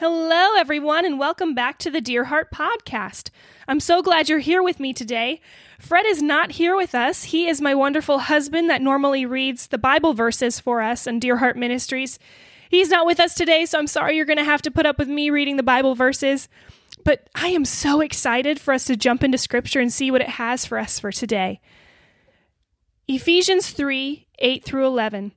Hello, everyone, and welcome back to the Dear Heart Podcast. I'm so glad you're here with me today. Fred is not here with us. He is my wonderful husband that normally reads the Bible verses for us and Dear Heart Ministries. He's not with us today, so I'm sorry you're going to have to put up with me reading the Bible verses. But I am so excited for us to jump into Scripture and see what it has for us for today. Ephesians 3 8 through 11.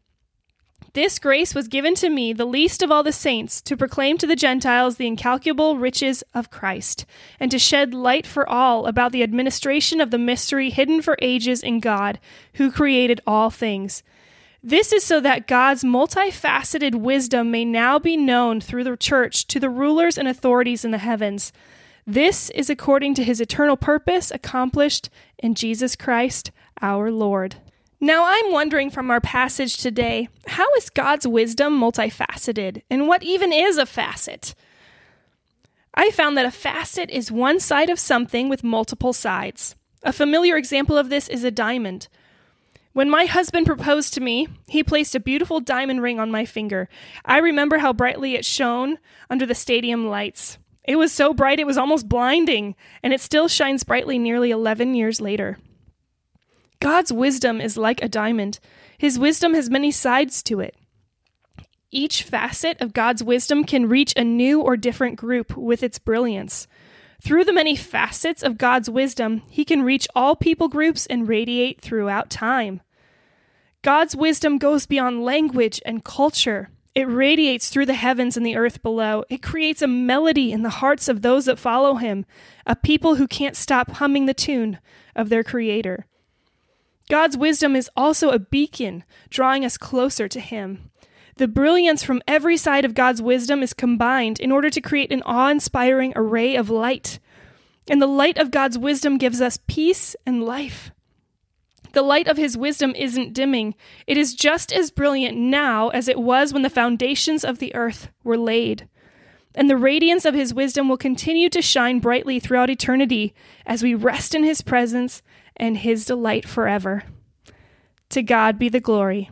This grace was given to me, the least of all the saints, to proclaim to the Gentiles the incalculable riches of Christ, and to shed light for all about the administration of the mystery hidden for ages in God, who created all things. This is so that God's multifaceted wisdom may now be known through the church to the rulers and authorities in the heavens. This is according to his eternal purpose accomplished in Jesus Christ our Lord. Now, I'm wondering from our passage today how is God's wisdom multifaceted, and what even is a facet? I found that a facet is one side of something with multiple sides. A familiar example of this is a diamond. When my husband proposed to me, he placed a beautiful diamond ring on my finger. I remember how brightly it shone under the stadium lights. It was so bright it was almost blinding, and it still shines brightly nearly 11 years later. God's wisdom is like a diamond. His wisdom has many sides to it. Each facet of God's wisdom can reach a new or different group with its brilliance. Through the many facets of God's wisdom, He can reach all people groups and radiate throughout time. God's wisdom goes beyond language and culture. It radiates through the heavens and the earth below. It creates a melody in the hearts of those that follow Him, a people who can't stop humming the tune of their Creator. God's wisdom is also a beacon, drawing us closer to Him. The brilliance from every side of God's wisdom is combined in order to create an awe inspiring array of light. And the light of God's wisdom gives us peace and life. The light of His wisdom isn't dimming, it is just as brilliant now as it was when the foundations of the earth were laid. And the radiance of His wisdom will continue to shine brightly throughout eternity as we rest in His presence and his delight forever. To God be the glory.